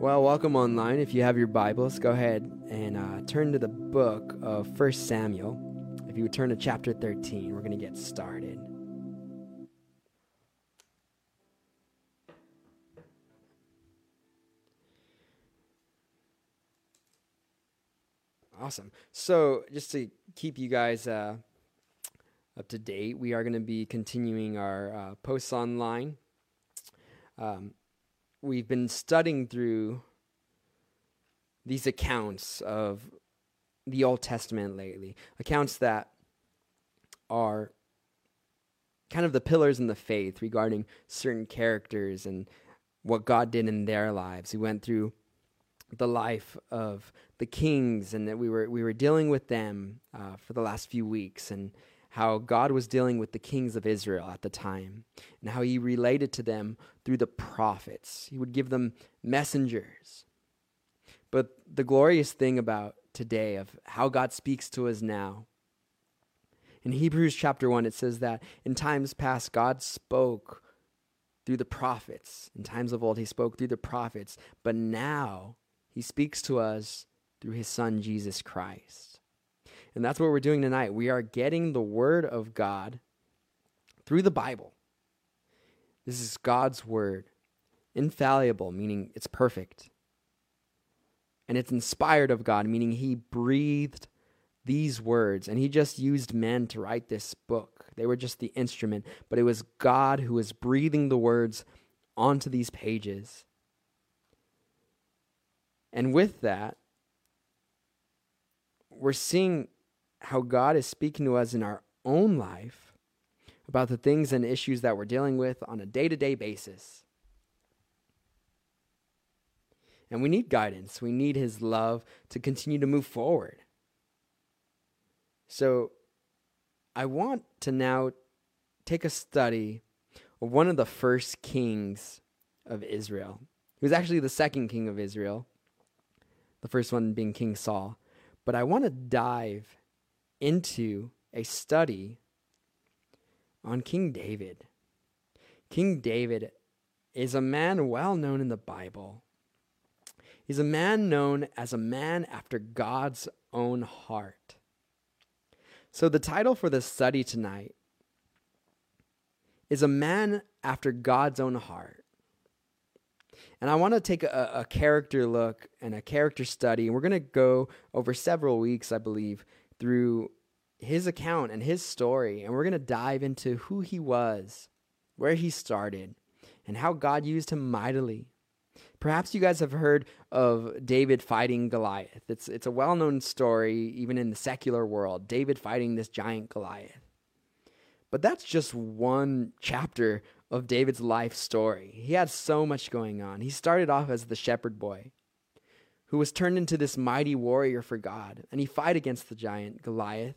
Well, welcome online. If you have your Bibles, go ahead and uh, turn to the book of First Samuel. If you would turn to chapter 13, we're going to get started. Awesome. So, just to keep you guys uh, up to date, we are going to be continuing our uh, posts online. Um, we've been studying through these accounts of the Old Testament lately, accounts that are kind of the pillars in the faith regarding certain characters and what God did in their lives. We went through the life of the kings, and that we were we were dealing with them uh, for the last few weeks, and how God was dealing with the kings of Israel at the time and how he related to them through the prophets. He would give them messengers. But the glorious thing about today of how God speaks to us now. In Hebrews chapter 1 it says that in times past God spoke through the prophets. In times of old he spoke through the prophets, but now he speaks to us through his son Jesus Christ. And that's what we're doing tonight. We are getting the Word of God through the Bible. This is God's Word, infallible, meaning it's perfect. And it's inspired of God, meaning He breathed these words and He just used men to write this book. They were just the instrument, but it was God who was breathing the words onto these pages. And with that, we're seeing how God is speaking to us in our own life about the things and issues that we're dealing with on a day to day basis. And we need guidance. We need His love to continue to move forward. So I want to now take a study of one of the first kings of Israel. He was actually the second king of Israel, the first one being King Saul. But I want to dive into a study on King David. King David is a man well known in the Bible. He's a man known as a man after God's own heart. So, the title for the study tonight is A Man After God's Own Heart. And I want to take a, a character look and a character study, and we're going to go over several weeks, I believe, through his account and his story, and we're going to dive into who he was, where he started, and how God used him mightily. Perhaps you guys have heard of David fighting Goliath. It's, it's a well known story, even in the secular world, David fighting this giant Goliath. But that's just one chapter of David's life story. He had so much going on. He started off as the shepherd boy who was turned into this mighty warrior for God. And he fought against the giant Goliath.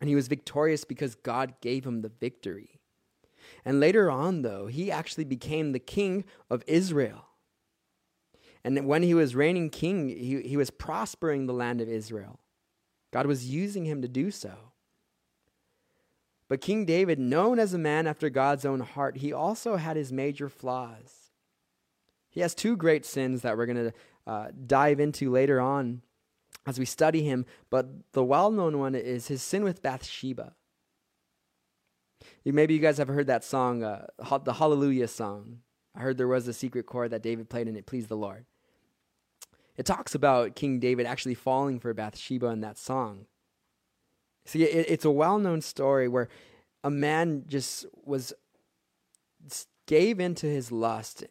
And he was victorious because God gave him the victory. And later on, though, he actually became the king of Israel. And when he was reigning king, he, he was prospering the land of Israel. God was using him to do so. But King David, known as a man after God's own heart, he also had his major flaws. He has two great sins that we're going to uh, dive into later on as we study him, but the well known one is his sin with Bathsheba. Maybe you guys have heard that song, uh, the Hallelujah song. I heard there was a secret chord that David played and it pleased the Lord. It talks about King David actually falling for Bathsheba in that song. See, it, it's a well known story where a man just was gave into his lust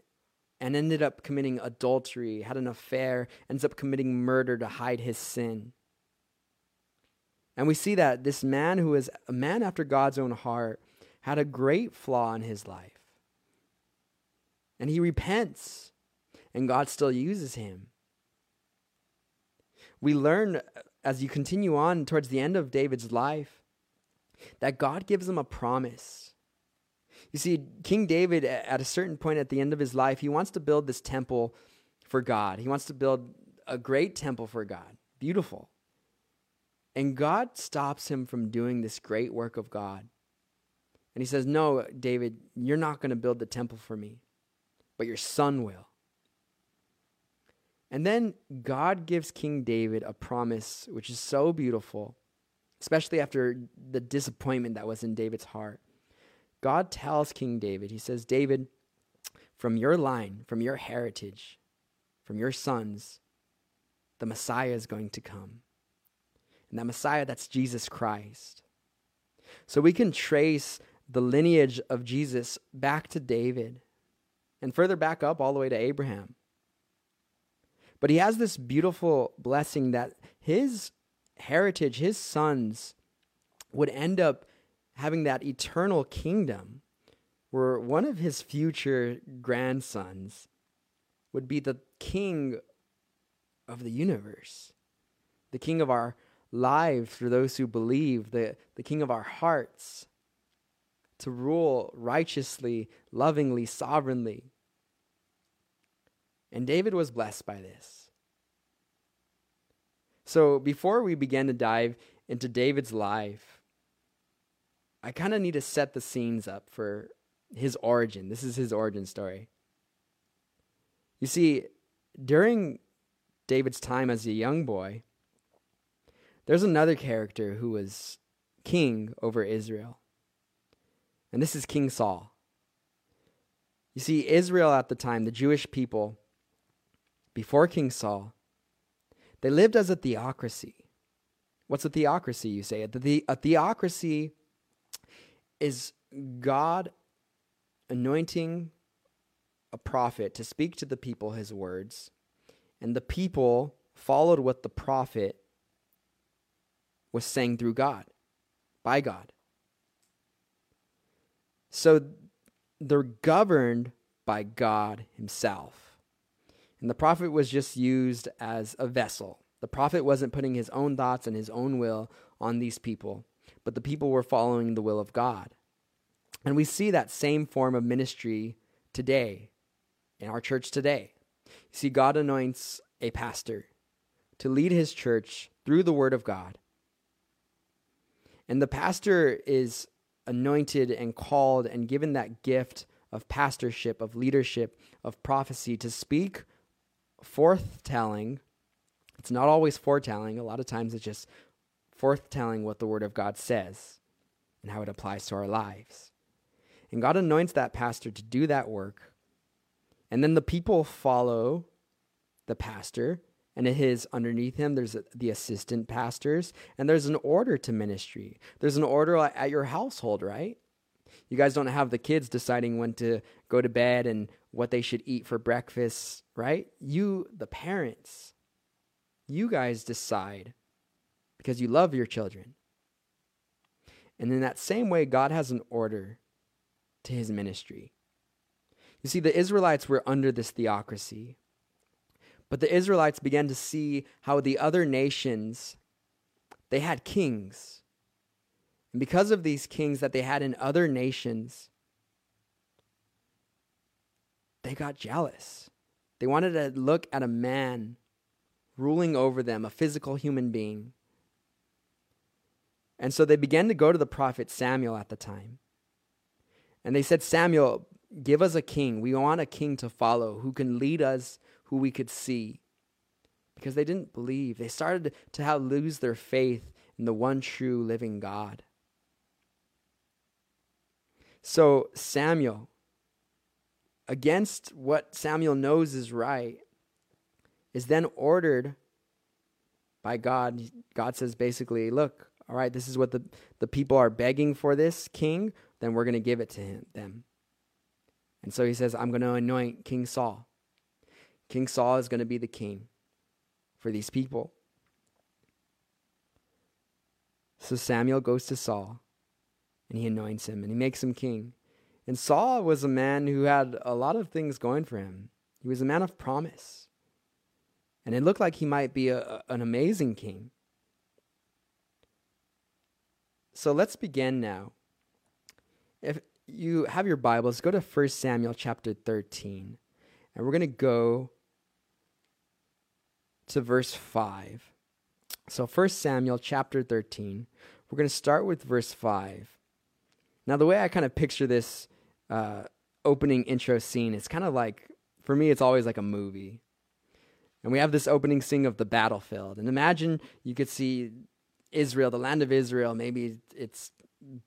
and ended up committing adultery, had an affair, ends up committing murder to hide his sin. And we see that this man, who is a man after God's own heart, had a great flaw in his life. And he repents, and God still uses him. We learn uh, as you continue on towards the end of David's life that God gives him a promise you see, King David, at a certain point at the end of his life, he wants to build this temple for God. He wants to build a great temple for God. Beautiful. And God stops him from doing this great work of God. And he says, No, David, you're not going to build the temple for me, but your son will. And then God gives King David a promise which is so beautiful, especially after the disappointment that was in David's heart. God tells King David, He says, David, from your line, from your heritage, from your sons, the Messiah is going to come. And that Messiah, that's Jesus Christ. So we can trace the lineage of Jesus back to David and further back up all the way to Abraham. But he has this beautiful blessing that his heritage, his sons, would end up having that eternal kingdom where one of his future grandsons would be the king of the universe, the king of our lives for those who believe, the, the king of our hearts, to rule righteously, lovingly, sovereignly. And David was blessed by this. So before we begin to dive into David's life, I kind of need to set the scenes up for his origin. This is his origin story. You see, during David's time as a young boy, there's another character who was king over Israel. And this is King Saul. You see, Israel at the time, the Jewish people, before King Saul, they lived as a theocracy. What's a theocracy, you say? A, theocracy is God anointing a prophet to speak to the people his words, and the people followed what the prophet was saying through God, by God. So they're governed by God Himself. And the prophet was just used as a vessel. The prophet wasn't putting his own thoughts and his own will on these people, but the people were following the will of God. And we see that same form of ministry today in our church today. You see, God anoints a pastor to lead his church through the word of God. And the pastor is anointed and called and given that gift of pastorship, of leadership, of prophecy to speak forthtelling. It's not always foretelling, a lot of times it's just forthtelling what the Word of God says and how it applies to our lives. And God anoints that pastor to do that work. And then the people follow the pastor and his underneath him there's the assistant pastors and there's an order to ministry there's an order at your household right you guys don't have the kids deciding when to go to bed and what they should eat for breakfast right you the parents you guys decide because you love your children and in that same way god has an order to his ministry you see the israelites were under this theocracy but the Israelites began to see how the other nations they had kings. And because of these kings that they had in other nations, they got jealous. They wanted to look at a man ruling over them, a physical human being. And so they began to go to the prophet Samuel at the time. And they said, Samuel, give us a king. We want a king to follow who can lead us who we could see because they didn't believe. They started to have, lose their faith in the one true living God. So Samuel, against what Samuel knows is right, is then ordered by God. God says basically, look, all right, this is what the, the people are begging for this king, then we're going to give it to him them. And so he says, I'm going to anoint King Saul. King Saul is going to be the king for these people. So Samuel goes to Saul and he anoints him and he makes him king. And Saul was a man who had a lot of things going for him. He was a man of promise. And it looked like he might be a, an amazing king. So let's begin now. If you have your Bibles, go to 1 Samuel chapter 13. And we're going to go to verse 5. So 1 Samuel chapter 13. We're going to start with verse 5. Now, the way I kind of picture this uh, opening intro scene, it's kind of like, for me, it's always like a movie. And we have this opening scene of the battlefield. And imagine you could see Israel, the land of Israel, maybe it's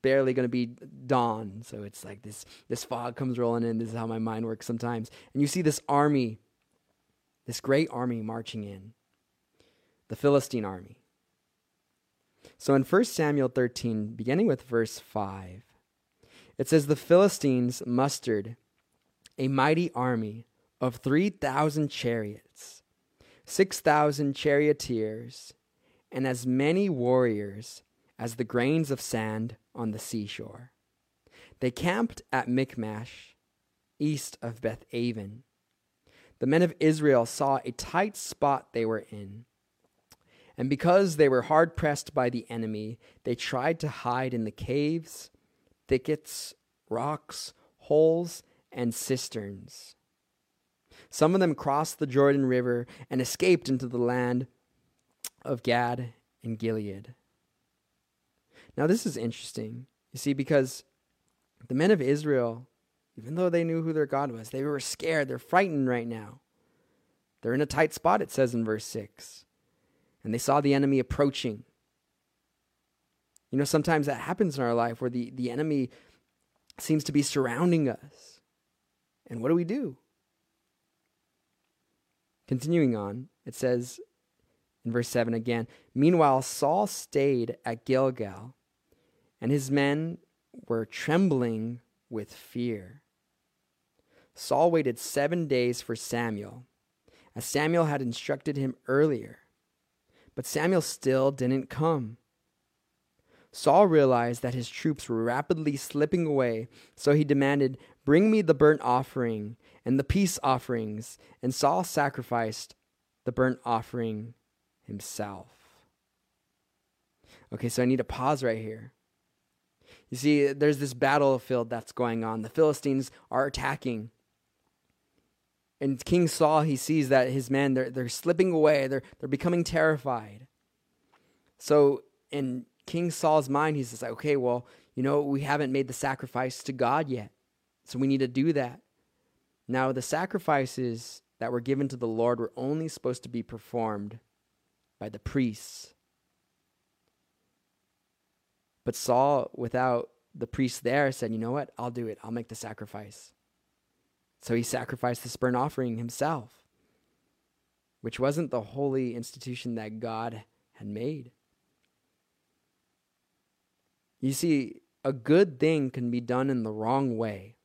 barely going to be dawn. So it's like this this fog comes rolling in. This is how my mind works sometimes. And you see this army, this great army marching in. The Philistine army. So in 1 Samuel 13, beginning with verse 5, it says the Philistines mustered a mighty army of 3,000 chariots, 6,000 charioteers, and as many warriors as the grains of sand on the seashore. They camped at Michmash, east of Beth Aven. The men of Israel saw a tight spot they were in. And because they were hard pressed by the enemy, they tried to hide in the caves, thickets, rocks, holes, and cisterns. Some of them crossed the Jordan River and escaped into the land of Gad and Gilead. Now, this is interesting, you see, because the men of Israel, even though they knew who their God was, they were scared. They're frightened right now. They're in a tight spot, it says in verse 6. And they saw the enemy approaching. You know, sometimes that happens in our life where the, the enemy seems to be surrounding us. And what do we do? Continuing on, it says in verse 7 again Meanwhile, Saul stayed at Gilgal and his men were trembling with fear. Saul waited seven days for Samuel, as Samuel had instructed him earlier. But Samuel still didn't come. Saul realized that his troops were rapidly slipping away, so he demanded, Bring me the burnt offering and the peace offerings. And Saul sacrificed the burnt offering himself. Okay, so I need to pause right here. You see, there's this battlefield that's going on. The Philistines are attacking. And King Saul, he sees that his men, they're, they're slipping away. They're, they're becoming terrified. So in King Saul's mind, he says, okay, well, you know, we haven't made the sacrifice to God yet. So we need to do that. Now, the sacrifices that were given to the Lord were only supposed to be performed by the priests. But Saul, without the priest there, said, You know what? I'll do it. I'll make the sacrifice. So he sacrificed this burnt offering himself, which wasn't the holy institution that God had made. You see, a good thing can be done in the wrong way.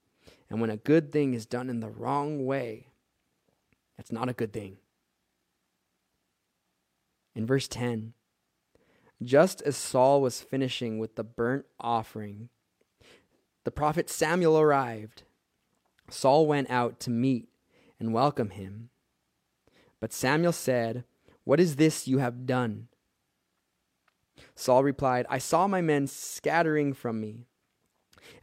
And when a good thing is done in the wrong way, it's not a good thing. In verse 10, just as Saul was finishing with the burnt offering, the prophet Samuel arrived. Saul went out to meet and welcome him. But Samuel said, What is this you have done? Saul replied, I saw my men scattering from me,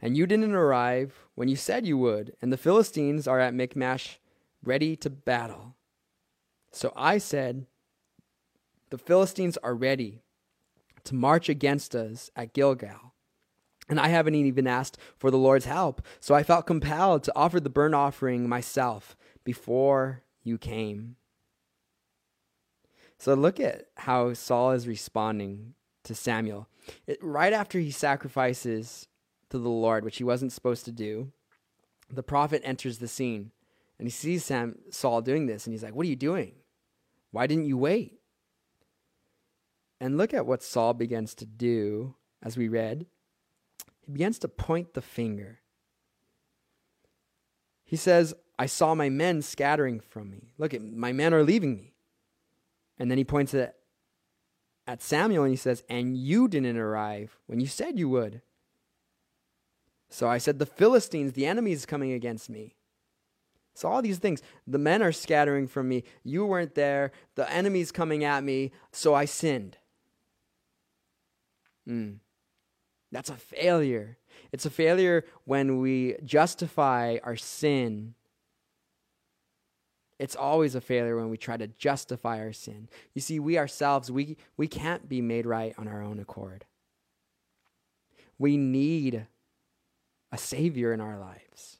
and you didn't arrive when you said you would, and the Philistines are at Michmash ready to battle. So I said, The Philistines are ready to march against us at Gilgal. And I haven't even asked for the Lord's help. So I felt compelled to offer the burnt offering myself before you came. So look at how Saul is responding to Samuel. It, right after he sacrifices to the Lord, which he wasn't supposed to do, the prophet enters the scene and he sees Sam, Saul doing this and he's like, What are you doing? Why didn't you wait? And look at what Saul begins to do as we read. He begins to point the finger. He says, I saw my men scattering from me. Look, at my men are leaving me. And then he points it at Samuel and he says, And you didn't arrive when you said you would. So I said, The Philistines, the enemy is coming against me. So all these things, the men are scattering from me. You weren't there. The enemy's coming at me. So I sinned. Mm. That's a failure. It's a failure when we justify our sin. It's always a failure when we try to justify our sin. You see, we ourselves, we, we can't be made right on our own accord. We need a Savior in our lives.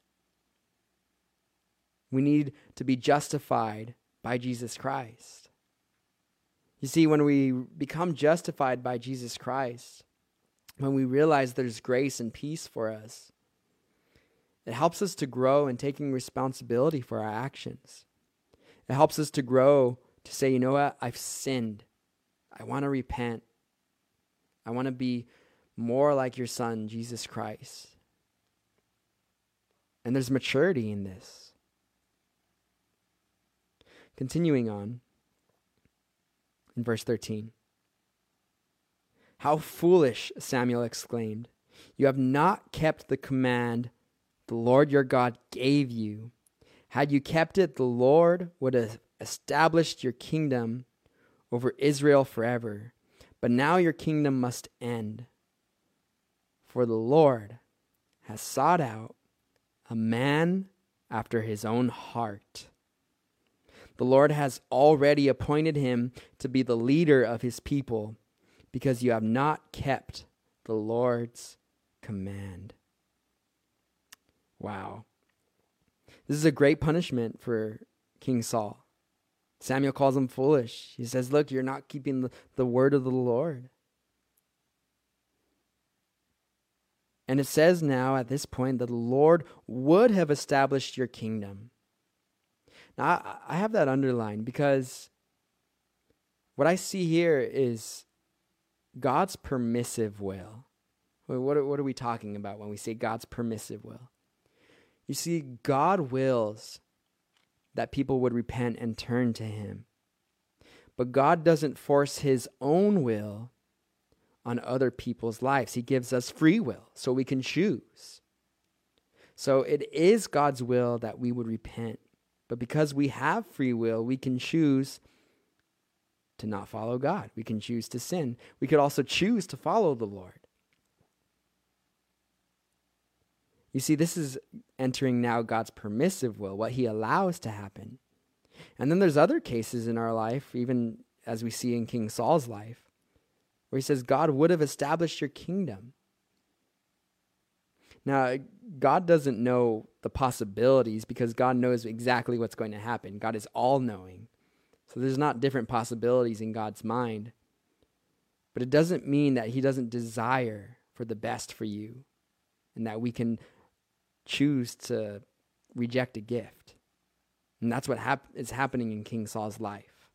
We need to be justified by Jesus Christ. You see, when we become justified by Jesus Christ, when we realize there's grace and peace for us, it helps us to grow in taking responsibility for our actions. It helps us to grow to say, you know what, I've sinned. I want to repent. I want to be more like your son, Jesus Christ. And there's maturity in this. Continuing on in verse 13. How foolish, Samuel exclaimed. You have not kept the command the Lord your God gave you. Had you kept it, the Lord would have established your kingdom over Israel forever. But now your kingdom must end. For the Lord has sought out a man after his own heart. The Lord has already appointed him to be the leader of his people because you have not kept the Lord's command. Wow. This is a great punishment for King Saul. Samuel calls him foolish. He says, Look, you're not keeping the, the word of the Lord. And it says now at this point that the Lord would have established your kingdom. Now, I, have that underlined because what I see here is God's permissive will. What what are we talking about when we say God's permissive will? You see, God wills that people would repent and turn to Him. But God doesn't force His own will on other people's lives. He gives us free will so we can choose. So it is God's will that we would repent. But because we have free will, we can choose to not follow God. We can choose to sin. We could also choose to follow the Lord. You see, this is entering now God's permissive will, what He allows to happen. And then there's other cases in our life, even as we see in King Saul's life, where he says, God would have established your kingdom. Now, God doesn't know the possibilities because God knows exactly what's going to happen. God is all knowing. So there's not different possibilities in God's mind. But it doesn't mean that He doesn't desire for the best for you and that we can choose to reject a gift. And that's what hap- is happening in King Saul's life.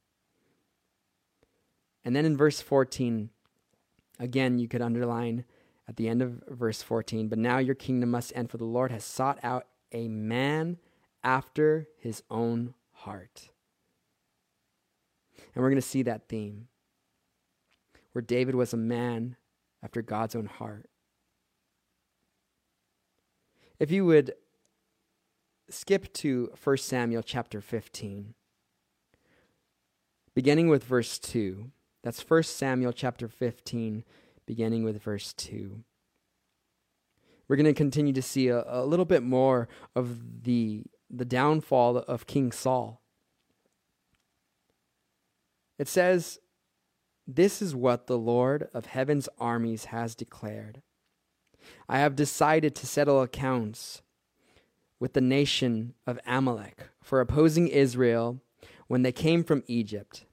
And then in verse 14, Again, you could underline at the end of verse 14, but now your kingdom must end, for the Lord has sought out a man after his own heart. And we're going to see that theme where David was a man after God's own heart. If you would skip to 1 Samuel chapter 15, beginning with verse 2. That's 1 Samuel chapter 15, beginning with verse 2. We're going to continue to see a, a little bit more of the, the downfall of King Saul. It says, This is what the Lord of heaven's armies has declared. I have decided to settle accounts with the nation of Amalek for opposing Israel when they came from Egypt.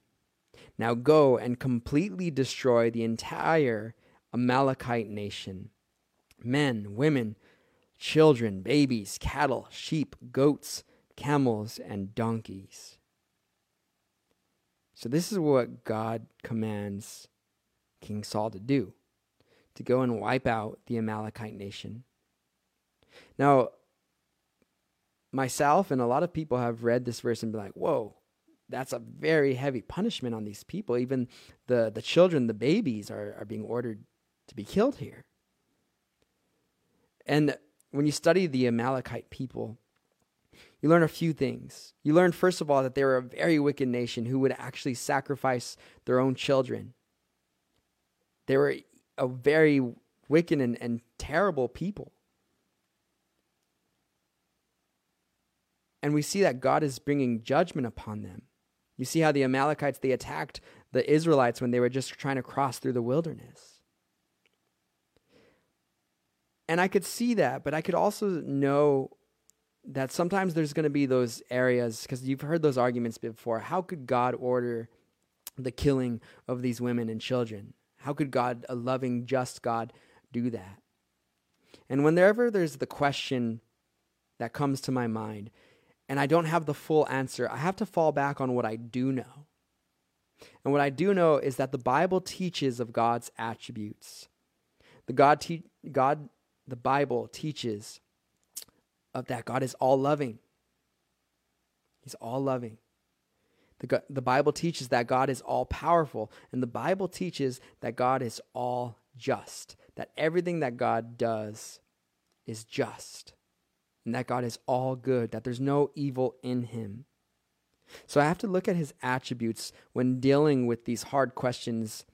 Now go and completely destroy the entire Amalekite nation men, women, children, babies, cattle, sheep, goats, camels, and donkeys. So, this is what God commands King Saul to do to go and wipe out the Amalekite nation. Now, myself and a lot of people have read this verse and be like, whoa, that's a very heavy punishment on these people. Even the, the children, the babies, are, are being ordered to be killed here. And when you study the Amalekite people, you learn a few things. You learn, first of all, that they were a very wicked nation who would actually sacrifice their own children. They were a very wicked and, and terrible people. And we see that God is bringing judgment upon them. You see how the Amalekites they attacked the Israelites when they were just trying to cross through the wilderness. And I could see that, but I could also know that sometimes there's going to be those areas because you've heard those arguments before. How could God order the killing of these women and children? How could God, a loving, just God, do that? And whenever there's the question that comes to my mind, and I don't have the full answer, I have to fall back on what I do know. And what I do know is that the Bible teaches of God's attributes. The God, te- God the Bible teaches of that God is all loving. He's all loving. The, the Bible teaches that God is all powerful, and the Bible teaches that God is all just, that everything that God does is just, and that God is all good, that there's no evil in him. So I have to look at his attributes when dealing with these hard questions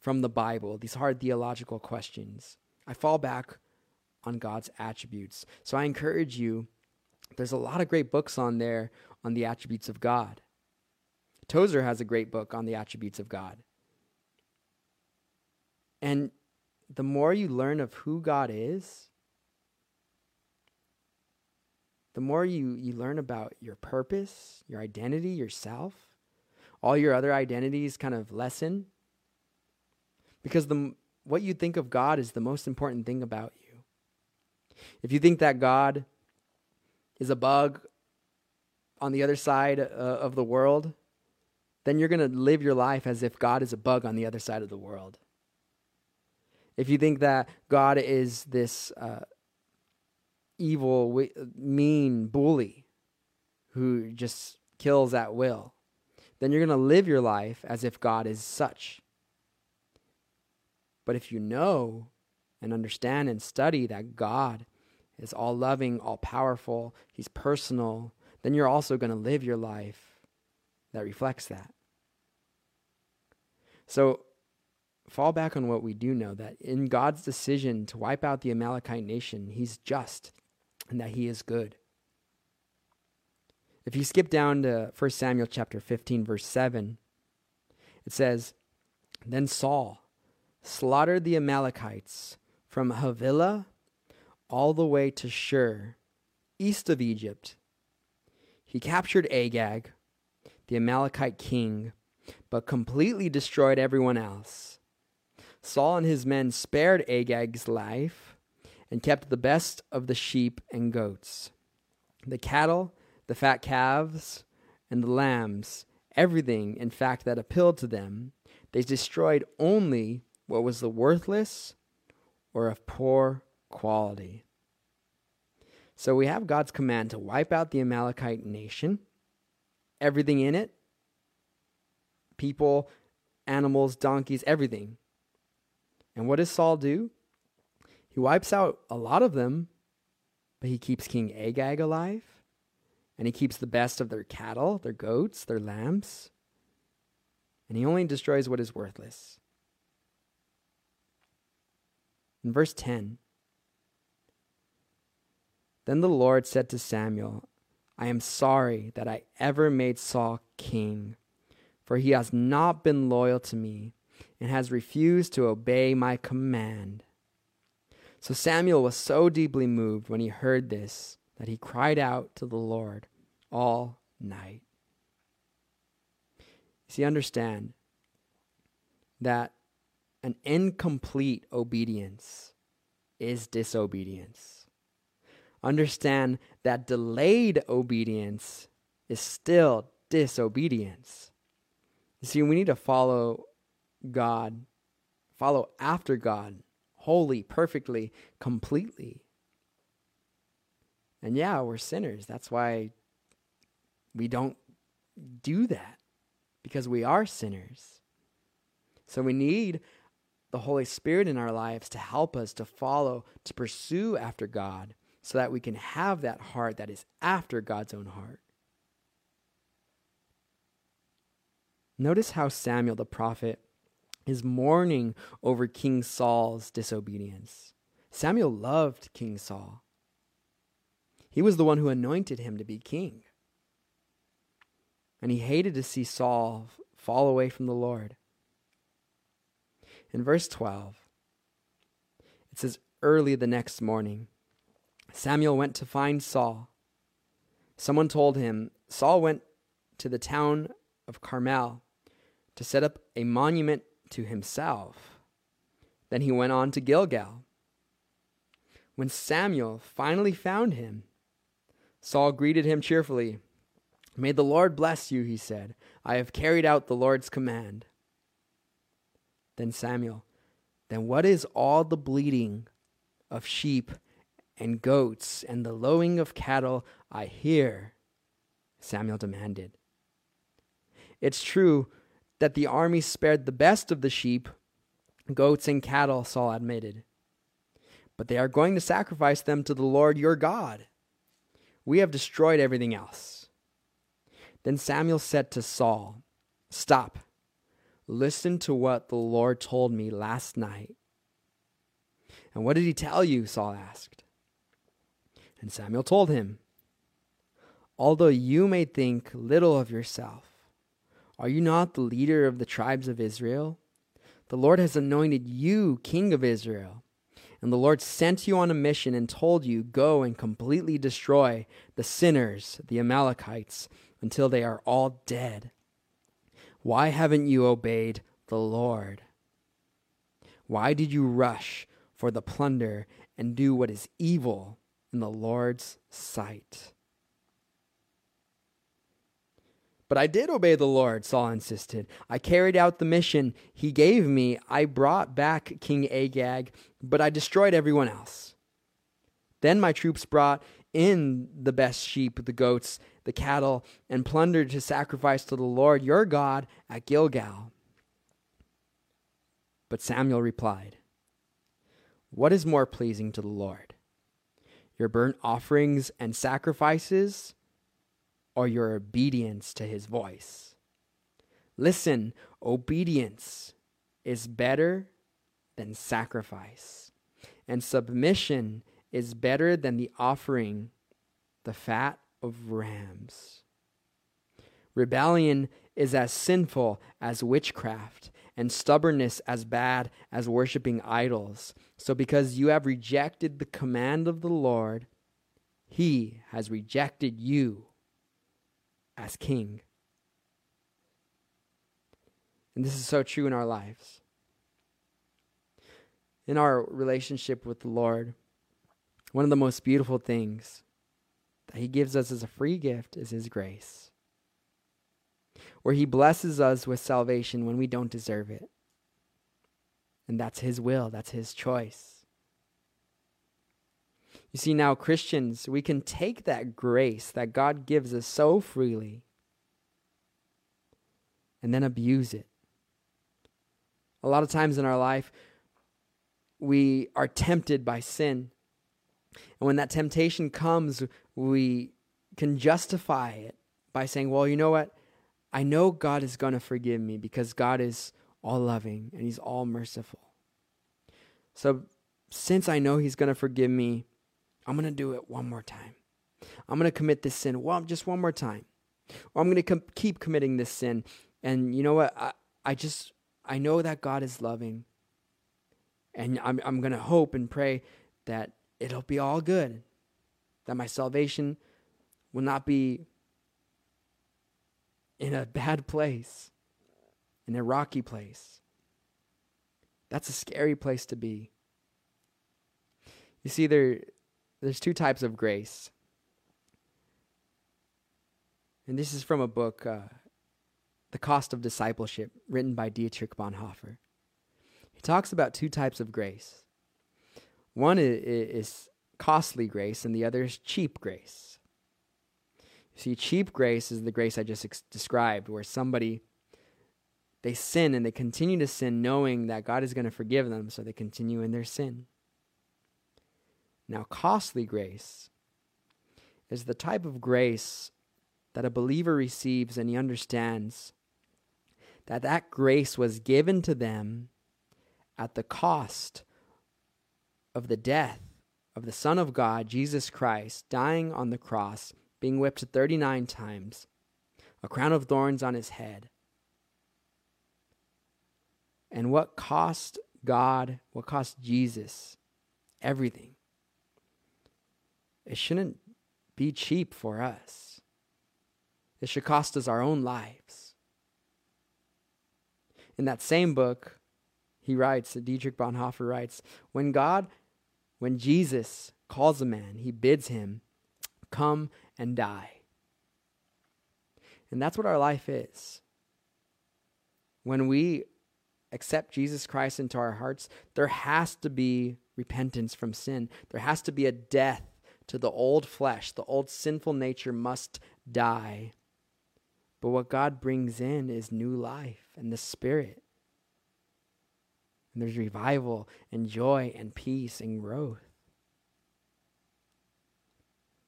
from the Bible, these hard theological questions. I fall back on God's attributes. So I encourage you, there's a lot of great books on there on the attributes of God. Tozer has a great book on the attributes of God. And the more you learn of who God is, the more you, you learn about your purpose, your identity, yourself, all your other identities kind of lessen. Because the, what you think of God is the most important thing about you. If you think that God is a bug on the other side uh, of the world, then you're going to live your life as if God is a bug on the other side of the world. If you think that God is this uh, evil, mean bully who just kills at will, then you're going to live your life as if God is such. But if you know and understand and study that God is all loving, all powerful, He's personal, then you're also going to live your life that reflects that. So fall back on what we do know that in God's decision to wipe out the Amalekite nation, He's just and that He is good. If you skip down to 1 Samuel chapter 15, verse 7, it says, Then Saul slaughtered the Amalekites from Havilah all the way to Shur, east of Egypt. He captured Agag, the Amalekite king, but completely destroyed everyone else. Saul and his men spared Agag's life and kept the best of the sheep and goats, the cattle, the fat calves, and the lambs, everything, in fact, that appealed to them. They destroyed only what was the worthless or of poor quality. So we have God's command to wipe out the Amalekite nation, everything in it people, animals, donkeys, everything. And what does Saul do? He wipes out a lot of them, but he keeps King Agag alive, and he keeps the best of their cattle, their goats, their lambs, and he only destroys what is worthless. In verse 10, then the Lord said to Samuel, I am sorry that I ever made Saul king, for he has not been loyal to me and has refused to obey my command. So Samuel was so deeply moved when he heard this that he cried out to the Lord all night. See, understand that an incomplete obedience is disobedience. Understand that delayed obedience is still disobedience. You see, we need to follow God, follow after God, wholly, perfectly, completely. And yeah, we're sinners. That's why we don't do that, because we are sinners. So we need the Holy Spirit in our lives to help us to follow, to pursue after God, so that we can have that heart that is after God's own heart. Notice how Samuel the prophet is mourning over King Saul's disobedience. Samuel loved King Saul. He was the one who anointed him to be king. And he hated to see Saul fall away from the Lord. In verse 12, it says, Early the next morning, Samuel went to find Saul someone told him Saul went to the town of Carmel to set up a monument to himself. Then he went on to Gilgal. When Samuel finally found him, Saul greeted him cheerfully. May the Lord bless you, he said. I have carried out the Lord's command. Then Samuel, then what is all the bleating of sheep and goats and the lowing of cattle I hear? Samuel demanded. It's true that the army spared the best of the sheep, goats, and cattle, Saul admitted. But they are going to sacrifice them to the Lord your God. We have destroyed everything else. Then Samuel said to Saul, Stop. Listen to what the Lord told me last night. And what did he tell you? Saul asked. And Samuel told him, Although you may think little of yourself, are you not the leader of the tribes of Israel? The Lord has anointed you king of Israel. And the Lord sent you on a mission and told you, Go and completely destroy the sinners, the Amalekites, until they are all dead. Why haven't you obeyed the Lord? Why did you rush for the plunder and do what is evil in the Lord's sight? But I did obey the Lord, Saul insisted. I carried out the mission he gave me. I brought back King Agag, but I destroyed everyone else. Then my troops brought in the best sheep, the goats, the cattle, and plundered to sacrifice to the Lord your God at Gilgal. But Samuel replied, What is more pleasing to the Lord? Your burnt offerings and sacrifices? or your obedience to his voice. Listen, obedience is better than sacrifice, and submission is better than the offering the fat of rams. Rebellion is as sinful as witchcraft, and stubbornness as bad as worshiping idols. So, because you have rejected the command of the Lord, he has rejected you as king. And this is so true in our lives. In our relationship with the Lord, one of the most beautiful things that He gives us as a free gift is His grace, where He blesses us with salvation when we don't deserve it. And that's His will, that's His choice. You see, now, Christians, we can take that grace that God gives us so freely and then abuse it. A lot of times in our life, we are tempted by sin. And when that temptation comes, we can justify it by saying, well, you know what? I know God is going to forgive me because God is all loving and He's all merciful. So, since I know He's going to forgive me, I'm going to do it one more time. I'm going to commit this sin well, just one more time. Or I'm going to com- keep committing this sin. And you know what? I, I just, I know that God is loving. And I'm, I'm going to hope and pray that it'll be all good, that my salvation will not be in a bad place, in a rocky place. That's a scary place to be. You see, there, there's two types of grace. And this is from a book, uh, The Cost of Discipleship, written by Dietrich Bonhoeffer. He talks about two types of grace. One is, costly grace, and the other is cheap grace. You see, cheap grace is the grace I just ex- described, where somebody they sin and they continue to sin knowing that God is going to forgive them, so they continue in their sin. Now, costly grace is the type of grace that a believer receives and he understands that that grace was given to them at the cost of the death of the Son of God, Jesus Christ, dying on the cross, being whipped 39 times, a crown of thorns on his head. And what cost God, what cost Jesus? Everything. It shouldn't be cheap for us. It should cost us our own lives. In that same book, he writes, Dietrich Bonhoeffer writes, when God, when Jesus calls a man, he bids him come and die. And that's what our life is. When we accept Jesus Christ into our hearts, there has to be repentance from sin. There has to be a death to the old flesh. The old sinful nature must die. But what God brings in is new life and the Spirit. And there's revival and joy and peace and growth.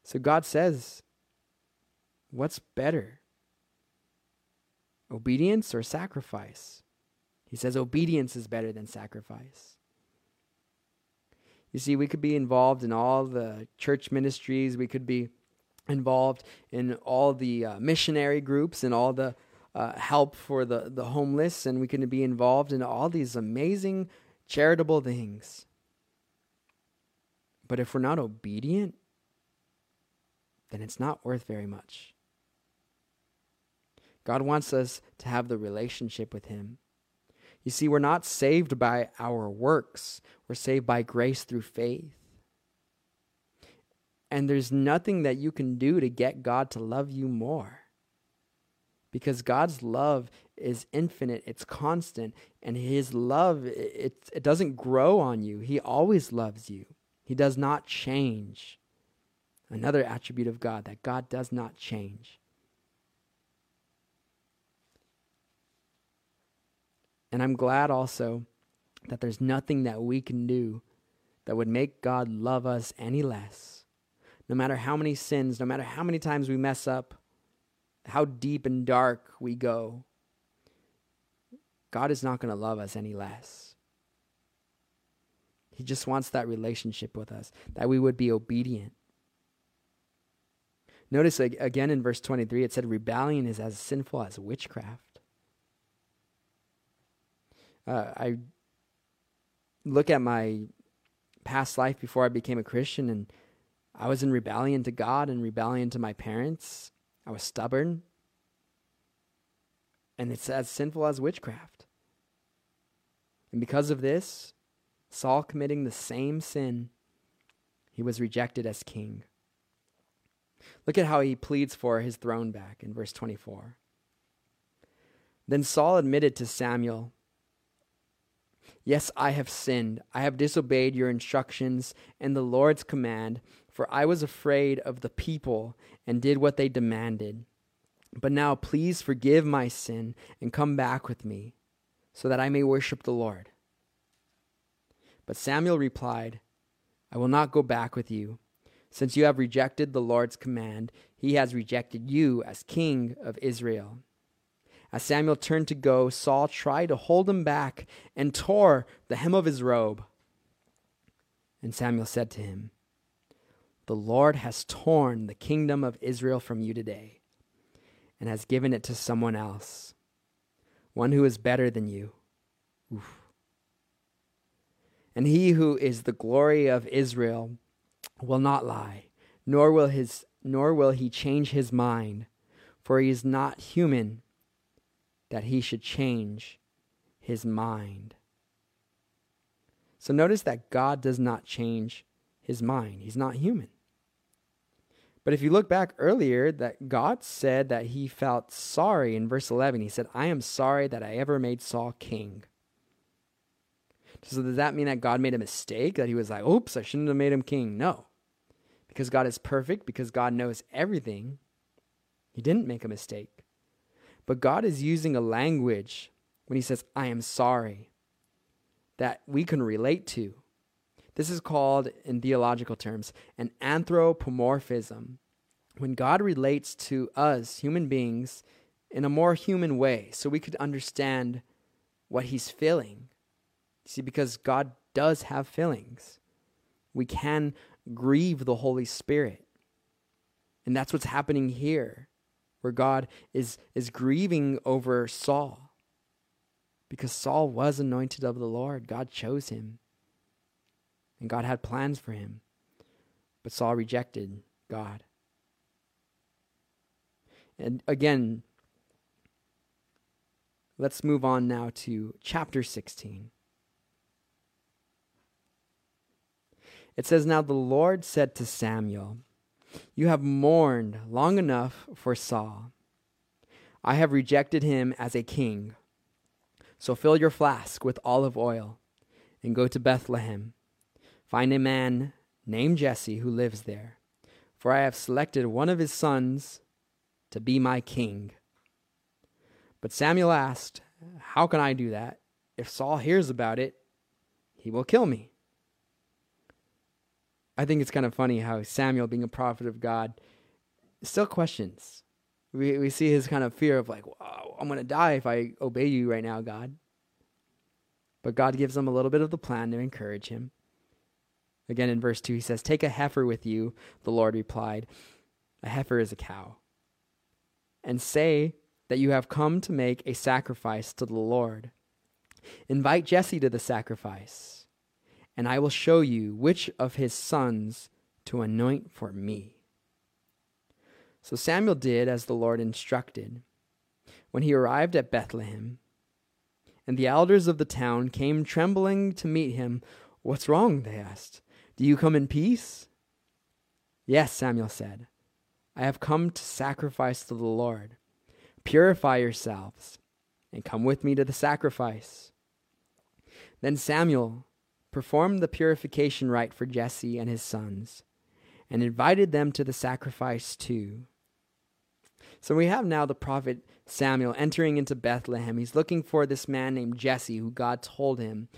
So God says, What's better? Obedience or sacrifice? He says obedience is better than sacrifice. You see, we could be involved in all the church ministries, we could be involved in all the uh, missionary groups and all the uh, help for the, the homeless, and we can be involved in all these amazing charitable things. But if we're not obedient, then it's not worth very much. God wants us to have the relationship with Him. You see, we're not saved by our works, we're saved by grace through faith. And there's nothing that you can do to get God to love you more. Because God's love is infinite, it's constant, and His love, it, it doesn't grow on you. He always loves you, He does not change. Another attribute of God, that God does not change. And I'm glad also that there's nothing that we can do that would make God love us any less. No matter how many sins, no matter how many times we mess up, how deep and dark we go, God is not going to love us any less. He just wants that relationship with us, that we would be obedient. Notice again in verse 23, it said, Rebellion is as sinful as witchcraft. Uh, I look at my past life before I became a Christian, and I was in rebellion to God and rebellion to my parents. I was stubborn. And it's as sinful as witchcraft. And because of this, Saul committing the same sin, he was rejected as king. Look at how he pleads for his throne back in verse 24. Then Saul admitted to Samuel Yes, I have sinned. I have disobeyed your instructions and the Lord's command, for I was afraid of the people and did what they demanded. But now please forgive my sin and come back with me, so that I may worship the Lord. But Samuel replied, I will not go back with you. Since you have rejected the Lord's command, he has rejected you as king of Israel. As Samuel turned to go, Saul tried to hold him back and tore the hem of his robe. And Samuel said to him, The Lord has torn the kingdom of Israel from you today and has given it to someone else, one who is better than you. Oof. And he who is the glory of Israel will not lie, nor will his nor will he change his mind, for he is not human that he should change his mind. So notice that God does not change his mind. He's not human. But if you look back earlier, that God said that he felt sorry in verse 11. He said, I am sorry that I ever made Saul king. So does that mean that God made a mistake? That he was like, oops, I shouldn't have made him king? No. Because God is perfect, because God knows everything, he didn't make a mistake. But God is using a language when He says, I am sorry, that we can relate to. This is called, in theological terms, an anthropomorphism. When God relates to us, human beings, in a more human way, so we could understand what He's feeling. See, because God does have feelings, we can grieve the Holy Spirit. And that's what's happening here where God is, is grieving over Saul because Saul was anointed of the Lord. God chose him, and God had plans for him. But Saul rejected God. And again, let's move on now to chapter 16. It says, Now the Lord said to Samuel, You have mourned long enough for Saul. I have rejected him as a king. So fill your flask with olive oil and go to Bethlehem. Find a man named Jesse who lives there, for I have selected one of his sons to be my king. But Samuel asked, How can I do that? If Saul hears about it, he will kill me. I think it's kind of funny how Samuel, being a prophet of God, still questions. We, we see his kind of fear of like, I'm going to die if I obey you right now, God. But God gives him a little bit of the plan to encourage him. Again, in verse 2, he says, Take a heifer with you, the Lord replied. A heifer is a cow. And say that you have come to make a sacrifice to the Lord. Invite Jesse to the sacrifice and I will show you which of his sons to anoint for me. So Samuel did as the Lord instructed. When he arrived at Bethlehem, and the elders of the town came trembling to meet him, What's wrong? they asked. Do you come in peace? Yes, Samuel said. I have come to sacrifice to the Lord. Purify yourselves and come with me to the sacrifice. Then Samuel performed the purification rite for Jesse and his sons, and invited them to the sacrifice too. So we have now the prophet Samuel entering into Bethlehem. He's looking for this man named Jesse, who God told him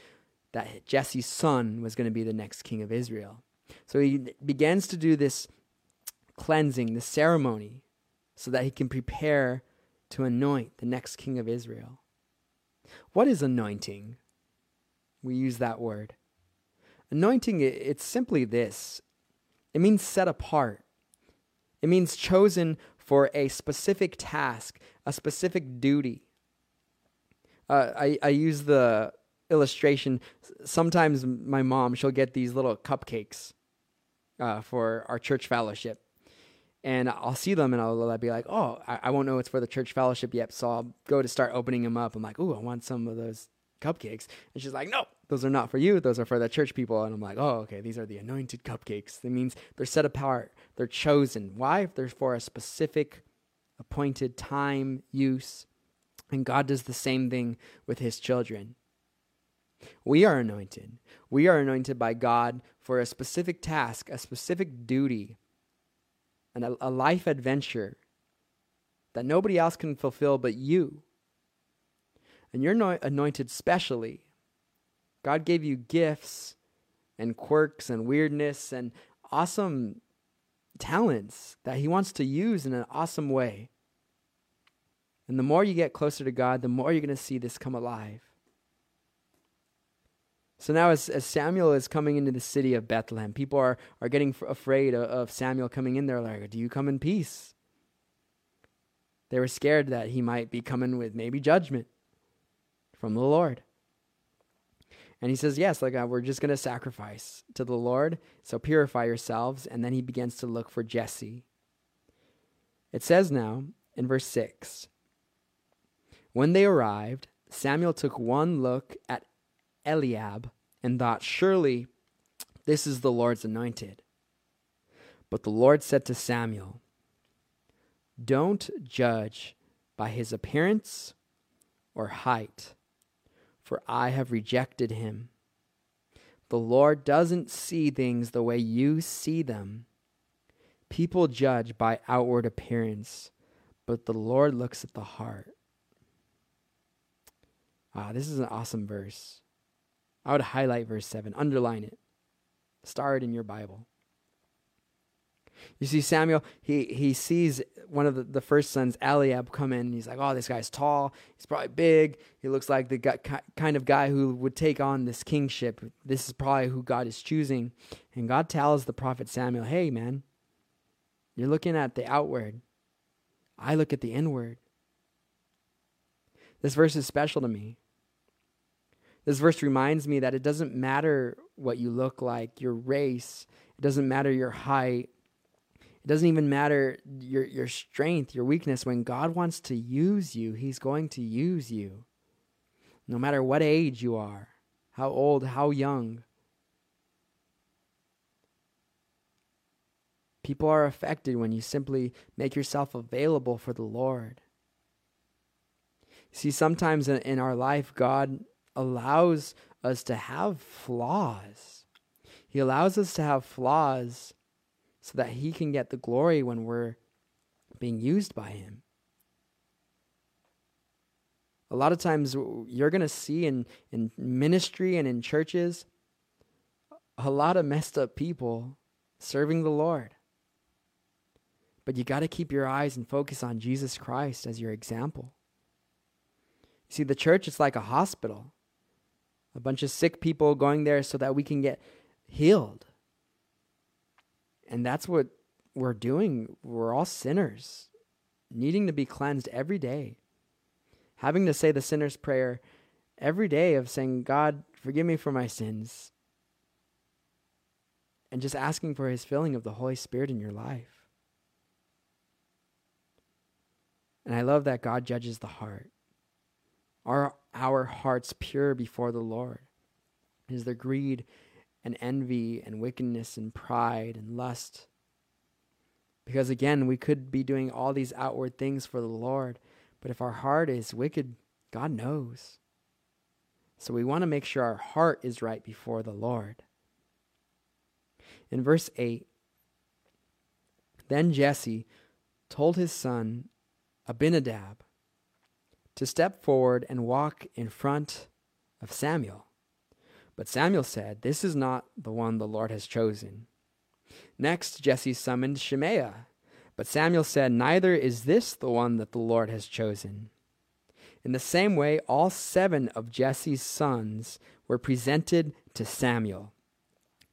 that Jesse's son was going to be the next king of Israel. So he begins to do this cleansing, the ceremony, so that he can prepare to anoint the next king of Israel. What is anointing? We use that word. Anointing, it's simply this it means set apart, it means chosen for a specific task, a specific duty. Uh, I, I use the illustration. Sometimes my mom, she'll get these little cupcakes uh, for our church fellowship. And I'll see them and I'll, I'll be like, oh, I, I, won't know it's for the church fellowship yet. So I'll go to start opening them up. I'm like, oh, I want some of those cupcakes. And she's like, no, those are not for you. Those are for the church people. And I'm like, oh, okay, these are the anointed cupcakes. That means they're set apart, they're chosen. Why? If They're for a specific appointed time, use. And God does the same thing with his children. We are anointed. We are anointed by God for a specific task, a specific duty, and a, a life adventure that nobody else can fulfill but you. And you're anointed specially. God gave you gifts and quirks and weirdness and awesome talents that He wants to use in an awesome way. And the more you get closer to God, the more you're going to see this come alive. So now, as, as Samuel is coming into the city of Bethlehem, people are, are getting f- afraid of, of Samuel coming in there. Like, do you come in peace? They were scared that he might be coming with maybe judgment from the Lord. And he says, Yes, like uh, we're just going to sacrifice to the Lord. So purify yourselves. And then he begins to look for Jesse. It says now in verse 6 When they arrived, Samuel took one look at Eliab and thought, Surely this is the Lord's anointed. But the Lord said to Samuel, Don't judge by his appearance or height for I have rejected him. The Lord doesn't see things the way you see them. People judge by outward appearance, but the Lord looks at the heart. Ah, this is an awesome verse. I would highlight verse 7, underline it, star it in your Bible. You see, Samuel, he, he sees one of the, the first sons, Eliab, come in. And he's like, oh, this guy's tall. He's probably big. He looks like the guy, kind of guy who would take on this kingship. This is probably who God is choosing. And God tells the prophet Samuel, hey, man, you're looking at the outward. I look at the inward. This verse is special to me. This verse reminds me that it doesn't matter what you look like, your race, it doesn't matter your height, It doesn't even matter your, your strength, your weakness. When God wants to use you, He's going to use you. No matter what age you are, how old, how young. People are affected when you simply make yourself available for the Lord. See, sometimes in our life, God allows us to have flaws. He allows us to have flaws so that He can get the glory when we're being used by Him. A lot of times you're going to see in, in ministry and in churches a lot of messed up people serving the Lord. But you got to keep your eyes and focus on Jesus Christ as your example. You see, the church is like a hospital, a bunch of sick people going there so that we can get healed. And that's what we're doing. We're all sinners, needing to be cleansed every day. Having to say the sinner's prayer every day of saying, God, forgive me for my sins. And just asking for his filling of the Holy Spirit in your life. And I love that God judges the heart. Are our hearts pure before the Lord? Is there greed and envy and wickedness and pride and lust. Because again, we could be doing all these outward things for the Lord, but if our heart is wicked, God knows. So we want to make sure our heart is right before the Lord. In verse 8, then Jesse told his son Abinadab to step forward and walk in front of Samuel. But Samuel said, This is not the one the Lord has chosen. Next, Jesse summoned Shemaiah. But Samuel said, Neither is this the one that the Lord has chosen. In the same way, all seven of Jesse's sons were presented to Samuel.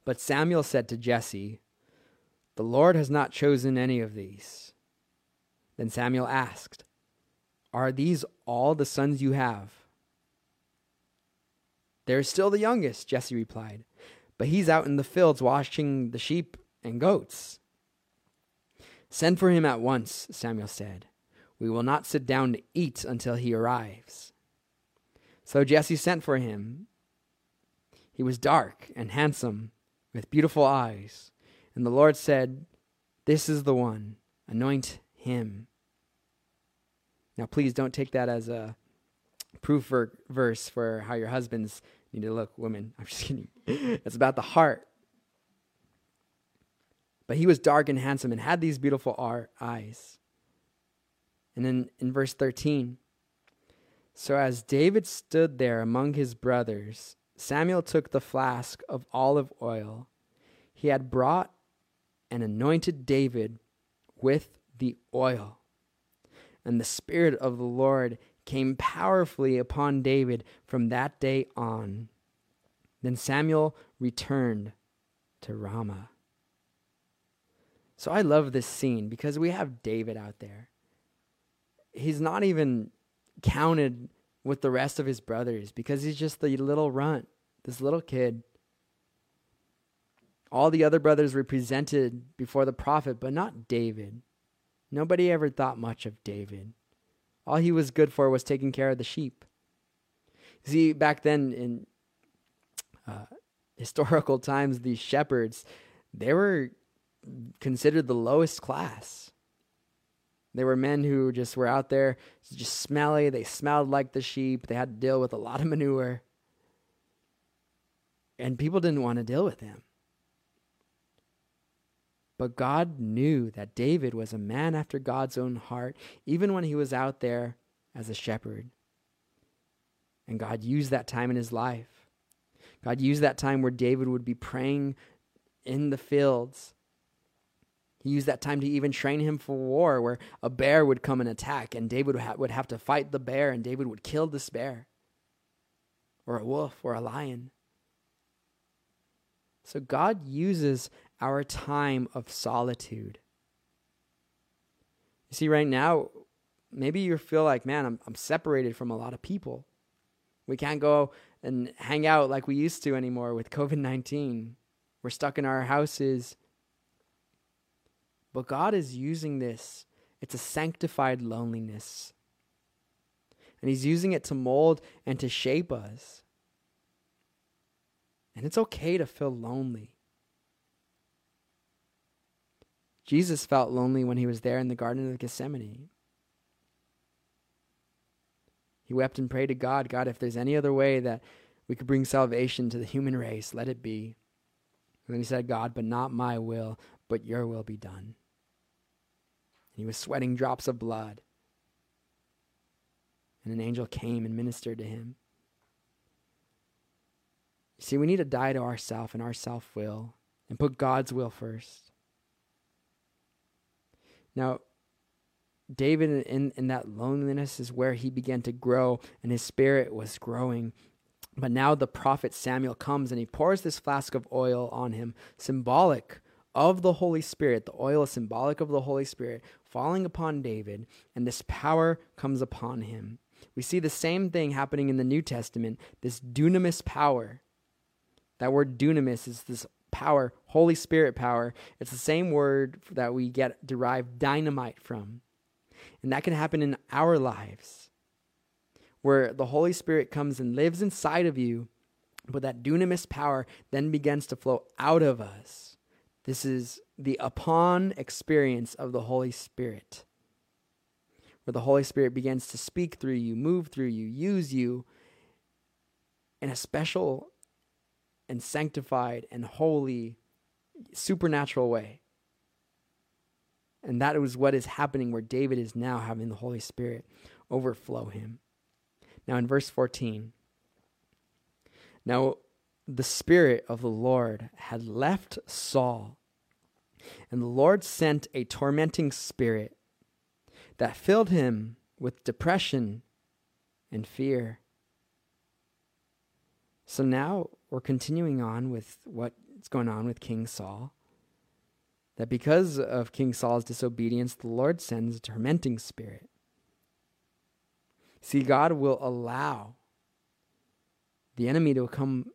But Samuel said to Jesse, The Lord has not chosen any of these. Then Samuel asked, Are these all the sons you have? They're still the youngest, Jesse replied, but he's out in the fields washing the sheep and goats. Send for him at once, Samuel said. We will not sit down to eat until he arrives. So Jesse sent for him. He was dark and handsome, with beautiful eyes. And the Lord said, This is the one. Anoint him. Now, please don't take that as a proof for verse for how your husbands need to look, women. I'm just kidding. it's about the heart. But he was dark and handsome and had these beautiful eyes. And then in verse 13, so as David stood there among his brothers, Samuel took the flask of olive oil he had brought and anointed David with the oil. And the Spirit of the Lord came powerfully upon David from that day on. Then Samuel returned to Ramah. So I love this scene because we have David out there. He's not even counted with the rest of his brothers because he's just the little runt, this little kid. All the other brothers were presented before the prophet, but not David. Nobody ever thought much of David. All he was good for was taking care of the sheep. See, back then in uh, historical times, these shepherds, they were considered the lowest class. They were men who just were out there, just smelly. They smelled like the sheep. They had to deal with a lot of manure. And people didn't want to deal with them. But God knew that David was a man after God's own heart, even when he was out there as a shepherd. And God used that time in his life. God used that time where David would be praying in the fields. He used that time to even train him for war, where a bear would come and attack, and David would, have to fight the bear, and David would kill this bear, or a wolf, or a lion. So God uses our time of solitude. You see, right now, maybe you feel like, man, I'm, I'm separated from a lot of people. We can't go and hang out like we used to anymore with COVID 19. We're stuck in our houses. But God is using this, it's a sanctified loneliness. And He's using it to mold and to shape us. And it's okay to feel lonely. Jesus felt lonely when he was there in the Garden of Gethsemane. He wept and prayed to God God, if there's any other way that we could bring salvation to the human race, let it be. And then he said, God, but not my will, but your will be done. And he was sweating drops of blood. And an angel came and ministered to him. See, we need to die to ourself and our self will and put God's will first. Now, David, in, in that loneliness, is where he began to grow, and his spirit was growing. But now the prophet Samuel comes and he pours this flask of oil on him, symbolic of the Holy Spirit. The oil is symbolic of the Holy Spirit falling upon David, and this power comes upon him. We see the same thing happening in the New Testament this dunamis power. That word dunamis is this power, Holy Spirit power. It's the same word that we get derived dynamite from. And that can happen in our lives, where the Holy Spirit comes and lives inside of you, but that dunamis power then begins to flow out of us. This is the upon experience of the Holy Spirit, where the Holy Spirit begins to speak through you, move through you, use you in a special and sanctified and holy, supernatural way. And that is what is happening where David is now having the Holy Spirit overflow him. Now, in verse 14, now the Spirit of the Lord had left Saul, and the Lord sent a tormenting spirit that filled him with depression and fear. So now we're continuing on with what's going on with King Saul that because of King Saul's disobedience, the Lord sends a tormenting spirit. See, God will allow the enemy to come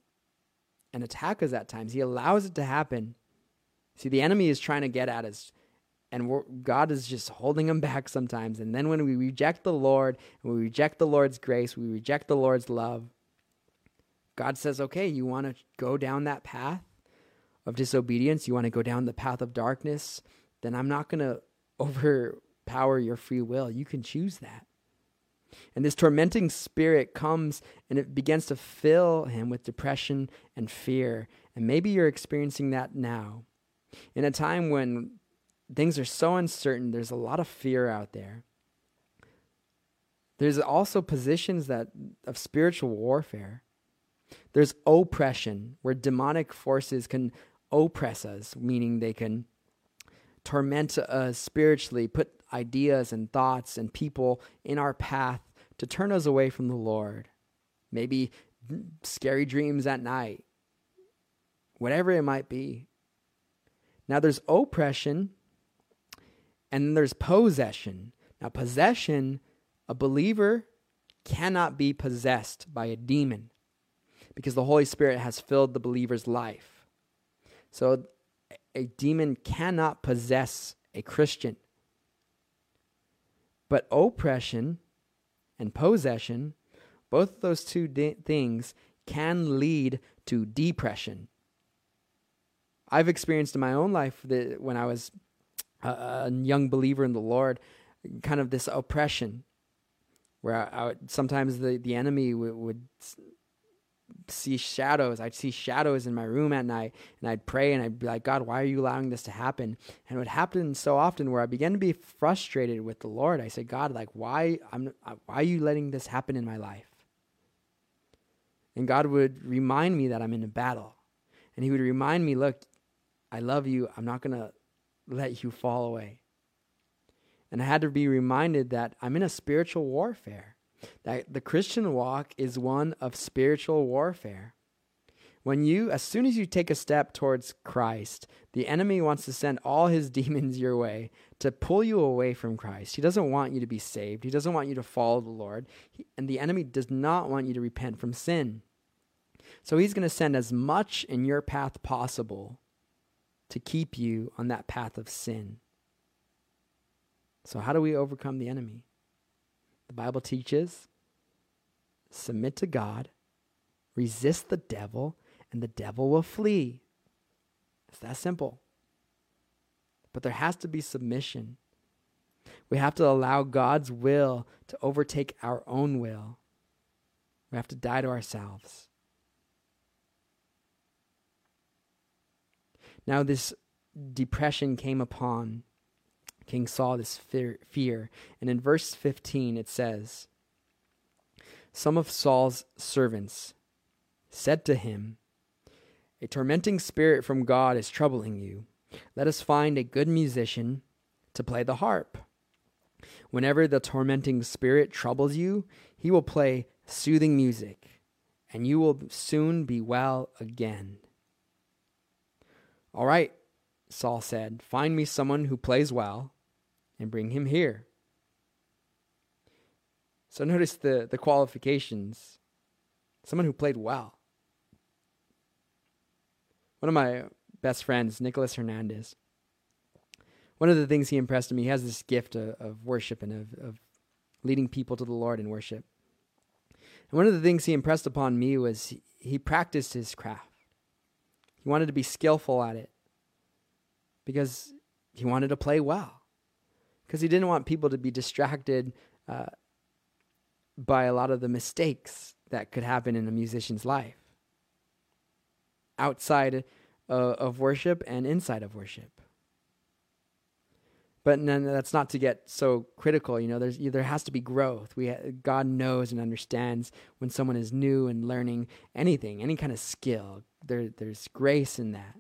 and attack us at times. He allows it to happen. See, the enemy is trying to get at us, and God is just holding him back sometimes. And then when we reject the Lord, and we reject the Lord's grace, we reject the Lord's love, God says, okay, you want to go down that path? of disobedience, you want to go down the path of darkness, then I'm not going to overpower your free will. You can choose that. And this tormenting spirit comes and it begins to fill him with depression and fear. And maybe you're experiencing that now. In a time when things are so uncertain, there's a lot of fear out there. There's also positions that of spiritual warfare. There's oppression, where demonic forces can oppress us, meaning they can torment us spiritually, put ideas and thoughts and people in our path to turn us away from the Lord. Maybe scary dreams at night, whatever it might be. Now, there's oppression and then there's possession. Now, possession, a believer cannot be possessed by a demon because the Holy Spirit has filled the believer's life. So a demon cannot possess a Christian. But oppression and possession, both those two de- things can lead to depression. I've experienced in my own life that when I was a, a young believer in the Lord, kind of this oppression, where I, I would, sometimes the, the enemy would, would see shadows. I'd see shadows in my room at night, and I'd pray and I'd be like, God, why are you allowing this to happen? And it would happen so often where I began to be frustrated with the Lord. I said, God, like, why I'm uh, why are you letting this happen in my life? And God would remind me that I'm in a battle, and He would remind me, look, I love you. I'm not gonna let you fall away. And I had to be reminded that I'm in a spiritual warfare that the Christian walk is one of spiritual warfare. When you, as soon as you take a step towards Christ, the enemy wants to send all his demons your way to pull you away from Christ. He doesn't want you to be saved. He doesn't want you to follow the Lord. He, and the enemy does not want you to repent from sin. So he's going to send as much in your path possible to keep you on that path of sin. So, how do we overcome the enemy? The Bible teaches submit to God, resist the devil, and the devil will flee. It's that simple. But there has to be submission. We have to allow God's will to overtake our own will. We have to die to ourselves. Now, this depression came upon King Saul, this fear, fear. And in verse 15, it says, Some of Saul's servants said to him, A tormenting spirit from God is troubling you. Let us find a good musician to play the harp. Whenever the tormenting spirit troubles you, he will play soothing music, and you will soon be well again. All right, Saul said, Find me someone who plays well and bring him here. So notice the, the qualifications someone who played well. One of my best friends, Nicholas Hernandez, one of the things he impressed me, he has this gift of, of worship and of, of leading people to the Lord in worship. And one of the things he impressed upon me was he, he practiced his craft. He wanted to be skillful at it because he wanted to play well. Because he didn't want people to be distracted uh, by a lot of the mistakes that could happen in a musician's life outside uh, of worship and inside of worship. But that's not to get so critical. You know, there's there has to be growth. We God knows and understands when someone is new and learning anything, any kind of skill. There, there's grace in that.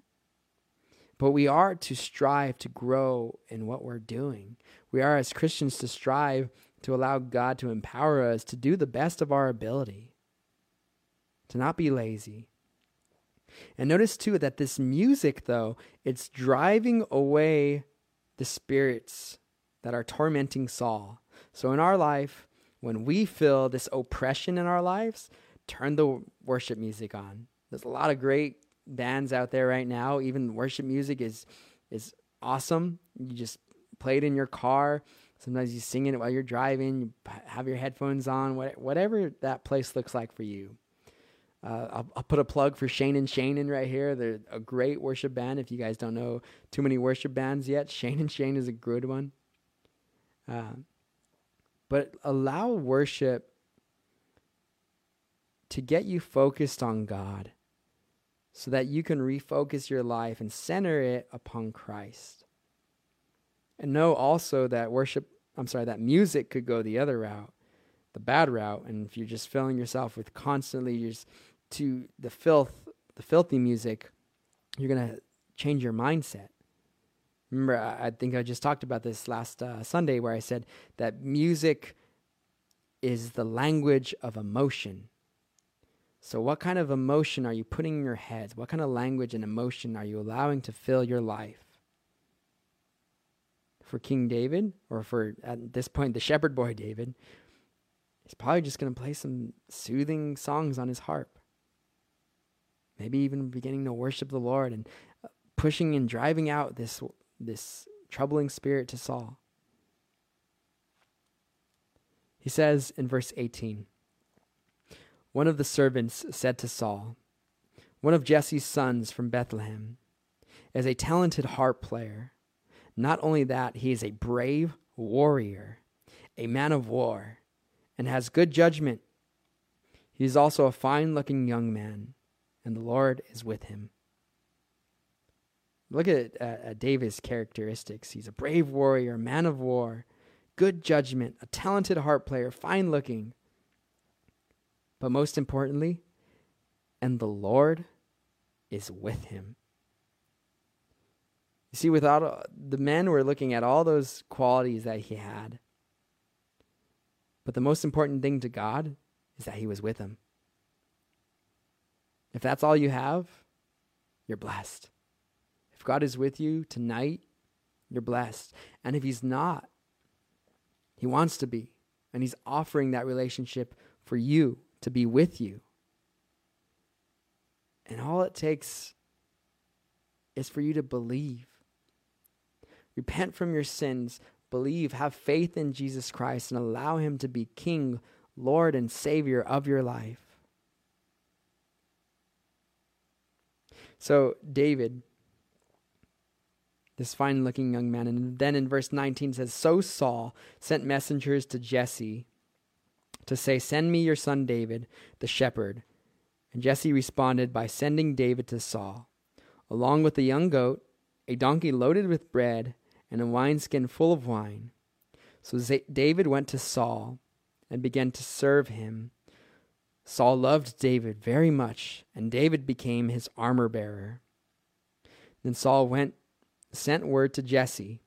But we are to strive to grow in what we're doing. We are, as Christians, to strive to allow God to empower us to do the best of our ability, to not be lazy. And notice, too, that this music, though, it's driving away the spirits that are tormenting Saul. So in our life, when we feel this oppression in our lives, turn the worship music on. There's a lot of great bands out there right now. Even worship music is is awesome. You just play it in your car. Sometimes you sing it while you're driving. You have your headphones on. Whatever that place looks like for you. Uh, I'll, I'll, put a plug for Shane and Shane in right here. They're a great worship band. If you guys don't know too many worship bands yet, Shane and Shane is a good one. Uh, but allow worship to get you focused on God so that you can refocus your life and center it upon Christ. And know also that worship, I'm sorry, that music could go the other route, the bad route. And if you're just filling yourself with constantly just to the filth, the filthy music, you're going to change your mindset. Remember, I think I just talked about this last uh, Sunday where I said that music is the language of emotion. So, what kind of emotion are you putting in your head? What kind of language and emotion are you allowing to fill your life? For King David, or for at this point, the shepherd boy David, he's probably just going to play some soothing songs on his harp. Maybe even beginning to worship the Lord and uh, pushing and driving out this, this troubling spirit to Saul. He says in verse 18, one of the servants said to Saul, One of Jesse's sons from Bethlehem is a talented harp player. Not only that, he is a brave warrior, a man of war, and has good judgment. He is also a fine looking young man, and the Lord is with him. Look at, at David's characteristics. He's a brave warrior, man of war, good judgment, a talented harp player, fine looking, but most importantly, and the Lord is with him. You see, without uh, the men were looking at all those qualities that he had. But the most important thing to God is that he was with him. If that's all you have, you're blessed. If God is with you tonight, you're blessed. And if he's not, he wants to be. And he's offering that relationship for you to be with you. And all it takes is for you to believe. Repent from your sins, believe, have faith in Jesus Christ, and allow Him to be King, Lord, and Savior of your life. So, David, this fine looking young man, and then in verse 19 says, So Saul sent messengers to Jesse to say, Send me your son David, the shepherd. And Jesse responded by sending David to Saul, along with a young goat, a donkey loaded with bread, and a wineskin full of wine. So David went to Saul and began to serve him. Saul loved David very much, and David became his armor bearer. Then Saul went, sent word to Jesse,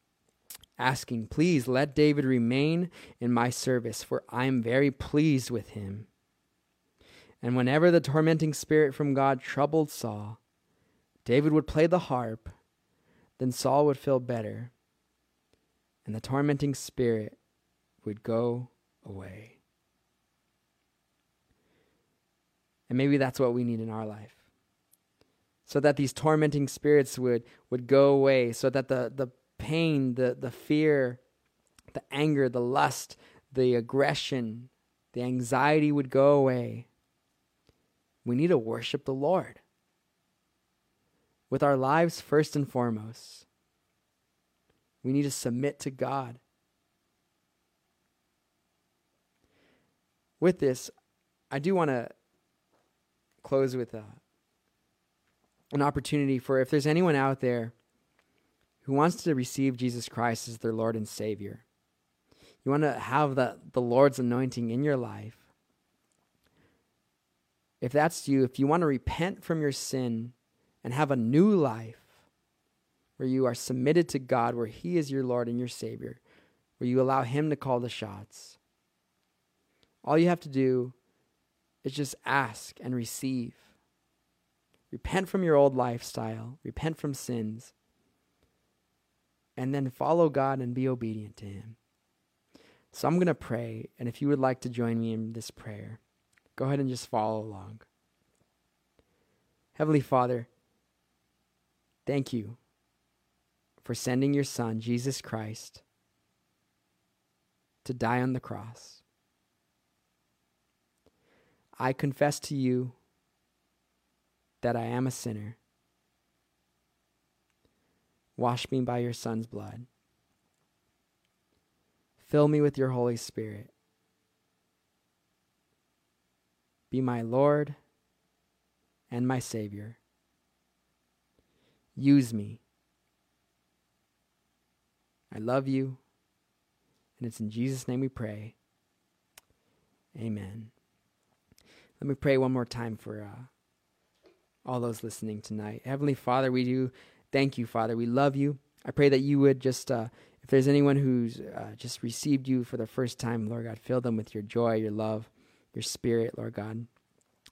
asking, Please let David remain in my service, for I am very pleased with him. And whenever the tormenting spirit from God troubled Saul, David would play the harp, then Saul would feel better, and the tormenting spirit would go away. And maybe that's what we need in our life. So that these tormenting spirits would, would go away, so that the, the pain, the, the fear, the anger, the lust, the aggression, the anxiety would go away. We need to worship the Lord with our lives first and foremost. We need to submit to God. With this, I do want to close with a, an opportunity for if there's anyone out there who wants to receive Jesus Christ as their Lord and Savior. You want to have the, the Lord's anointing in your life. If that's you, if you want to repent from your sin and have a new life where you are submitted to God, where He is your Lord and your Savior, where you allow Him to call the shots, all you have to do is just ask and receive. Repent from your old lifestyle, repent from sins, and then follow God and be obedient to Him. So I'm going to pray, and if you would like to join me in this prayer, go ahead and just follow along. Heavenly Father, thank you for sending your Son, Jesus Christ, to die on the cross. I confess to you that I am a sinner Wash me by your Son's blood. Fill me with your Holy Spirit. Be my Lord and my Savior. Use me. I love you, and it's in Jesus' name we pray. Amen. Let me pray one more time for uh, all those listening tonight. Heavenly Father, we do thank you, Father. We love you. I pray that you would just, uh, if there's anyone who's uh, just received you for the first time, Lord God, fill them with your joy, your love, your spirit, Lord God.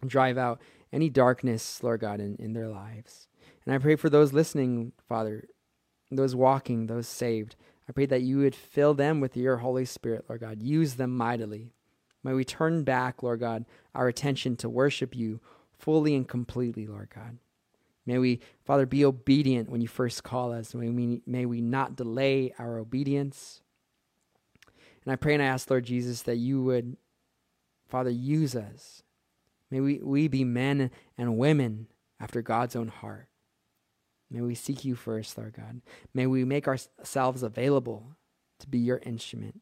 Drive out any darkness, Lord God, in, in their lives. And I pray for those listening, Father, those walking, those saved. I pray that you would fill them with your Holy Spirit, Lord God. Use them mightily. May we turn back, Lord God, our attention to worship you fully and completely, Lord God. May we, Father, be obedient when you first call us. May we, may we not delay our obedience. And I pray and I ask, Lord Jesus, that you would, Father, use us. May we, we be men and women after God's own heart. May we seek you first, Lord God. May we make ourselves available to be your instrument.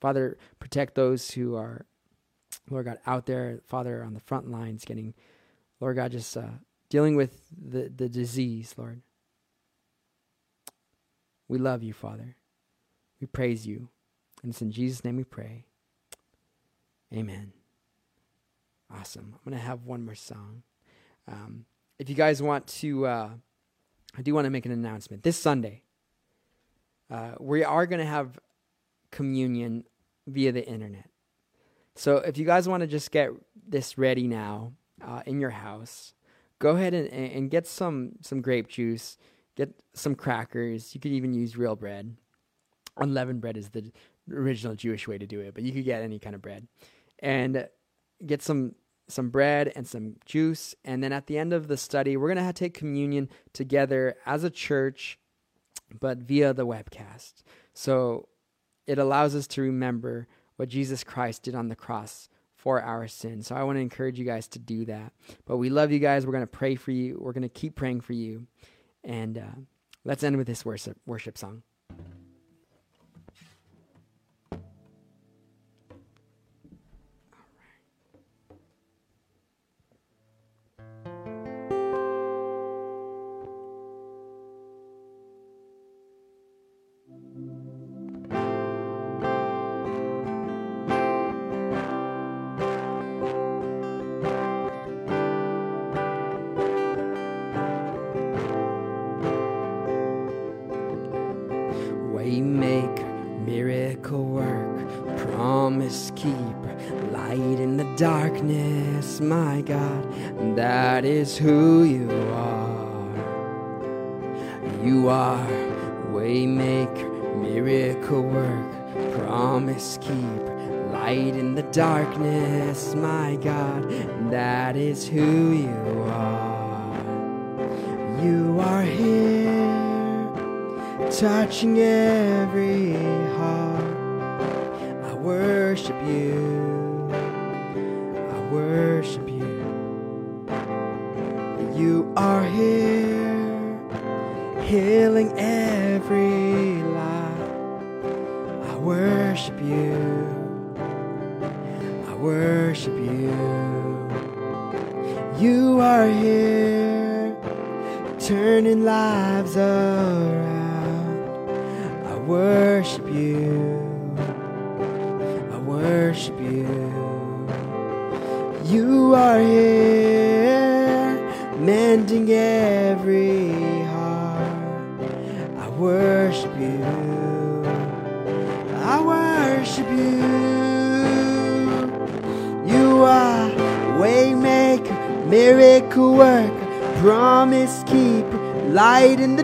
Father, protect those who are, Lord God, out there, Father, on the front lines getting Lord God, just uh, dealing with the, the disease, Lord. We love you, Father. We praise you. And it's in Jesus' name we pray. Amen. Awesome. I'm going to have one more song. Um, if you guys want to, uh, I do want to make an announcement. This Sunday, uh, we are going to have communion via the internet. So if you guys want to just get this ready now, uh, in your house, go ahead and, and get some some grape juice, get some crackers. You could even use real bread. Unleavened bread is the original Jewish way to do it, but you could get any kind of bread, and get some some bread and some juice. And then at the end of the study, we're gonna take communion together as a church but via the webcast. So it allows us to remember what Jesus Christ did on the cross for our sins. So I want to encourage you guys to do that. But we love you guys. We're going to pray for you. We're going to keep praying for you. And uh, let's end with this worship, worship song. That is who you are. You are waymaker, miracle work, promise keep, light in the darkness, my God. That is who you are. You are here, touching every around. I worship you. I worship you. You are here mending every heart. I worship you. I worship you. You are waymaker, miracle worker, promise keeper, light in the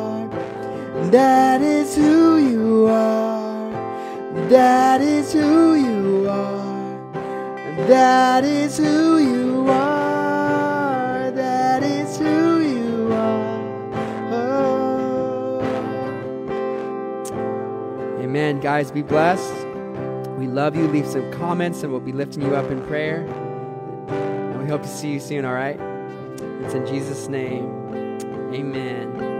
That is who you are. That is who you are. That is who you are. That is who you are. Oh. Amen. Guys, be blessed. We love you. Leave some comments and we'll be lifting you up in prayer. And we hope to see you soon, all right? It's in Jesus' name. Amen.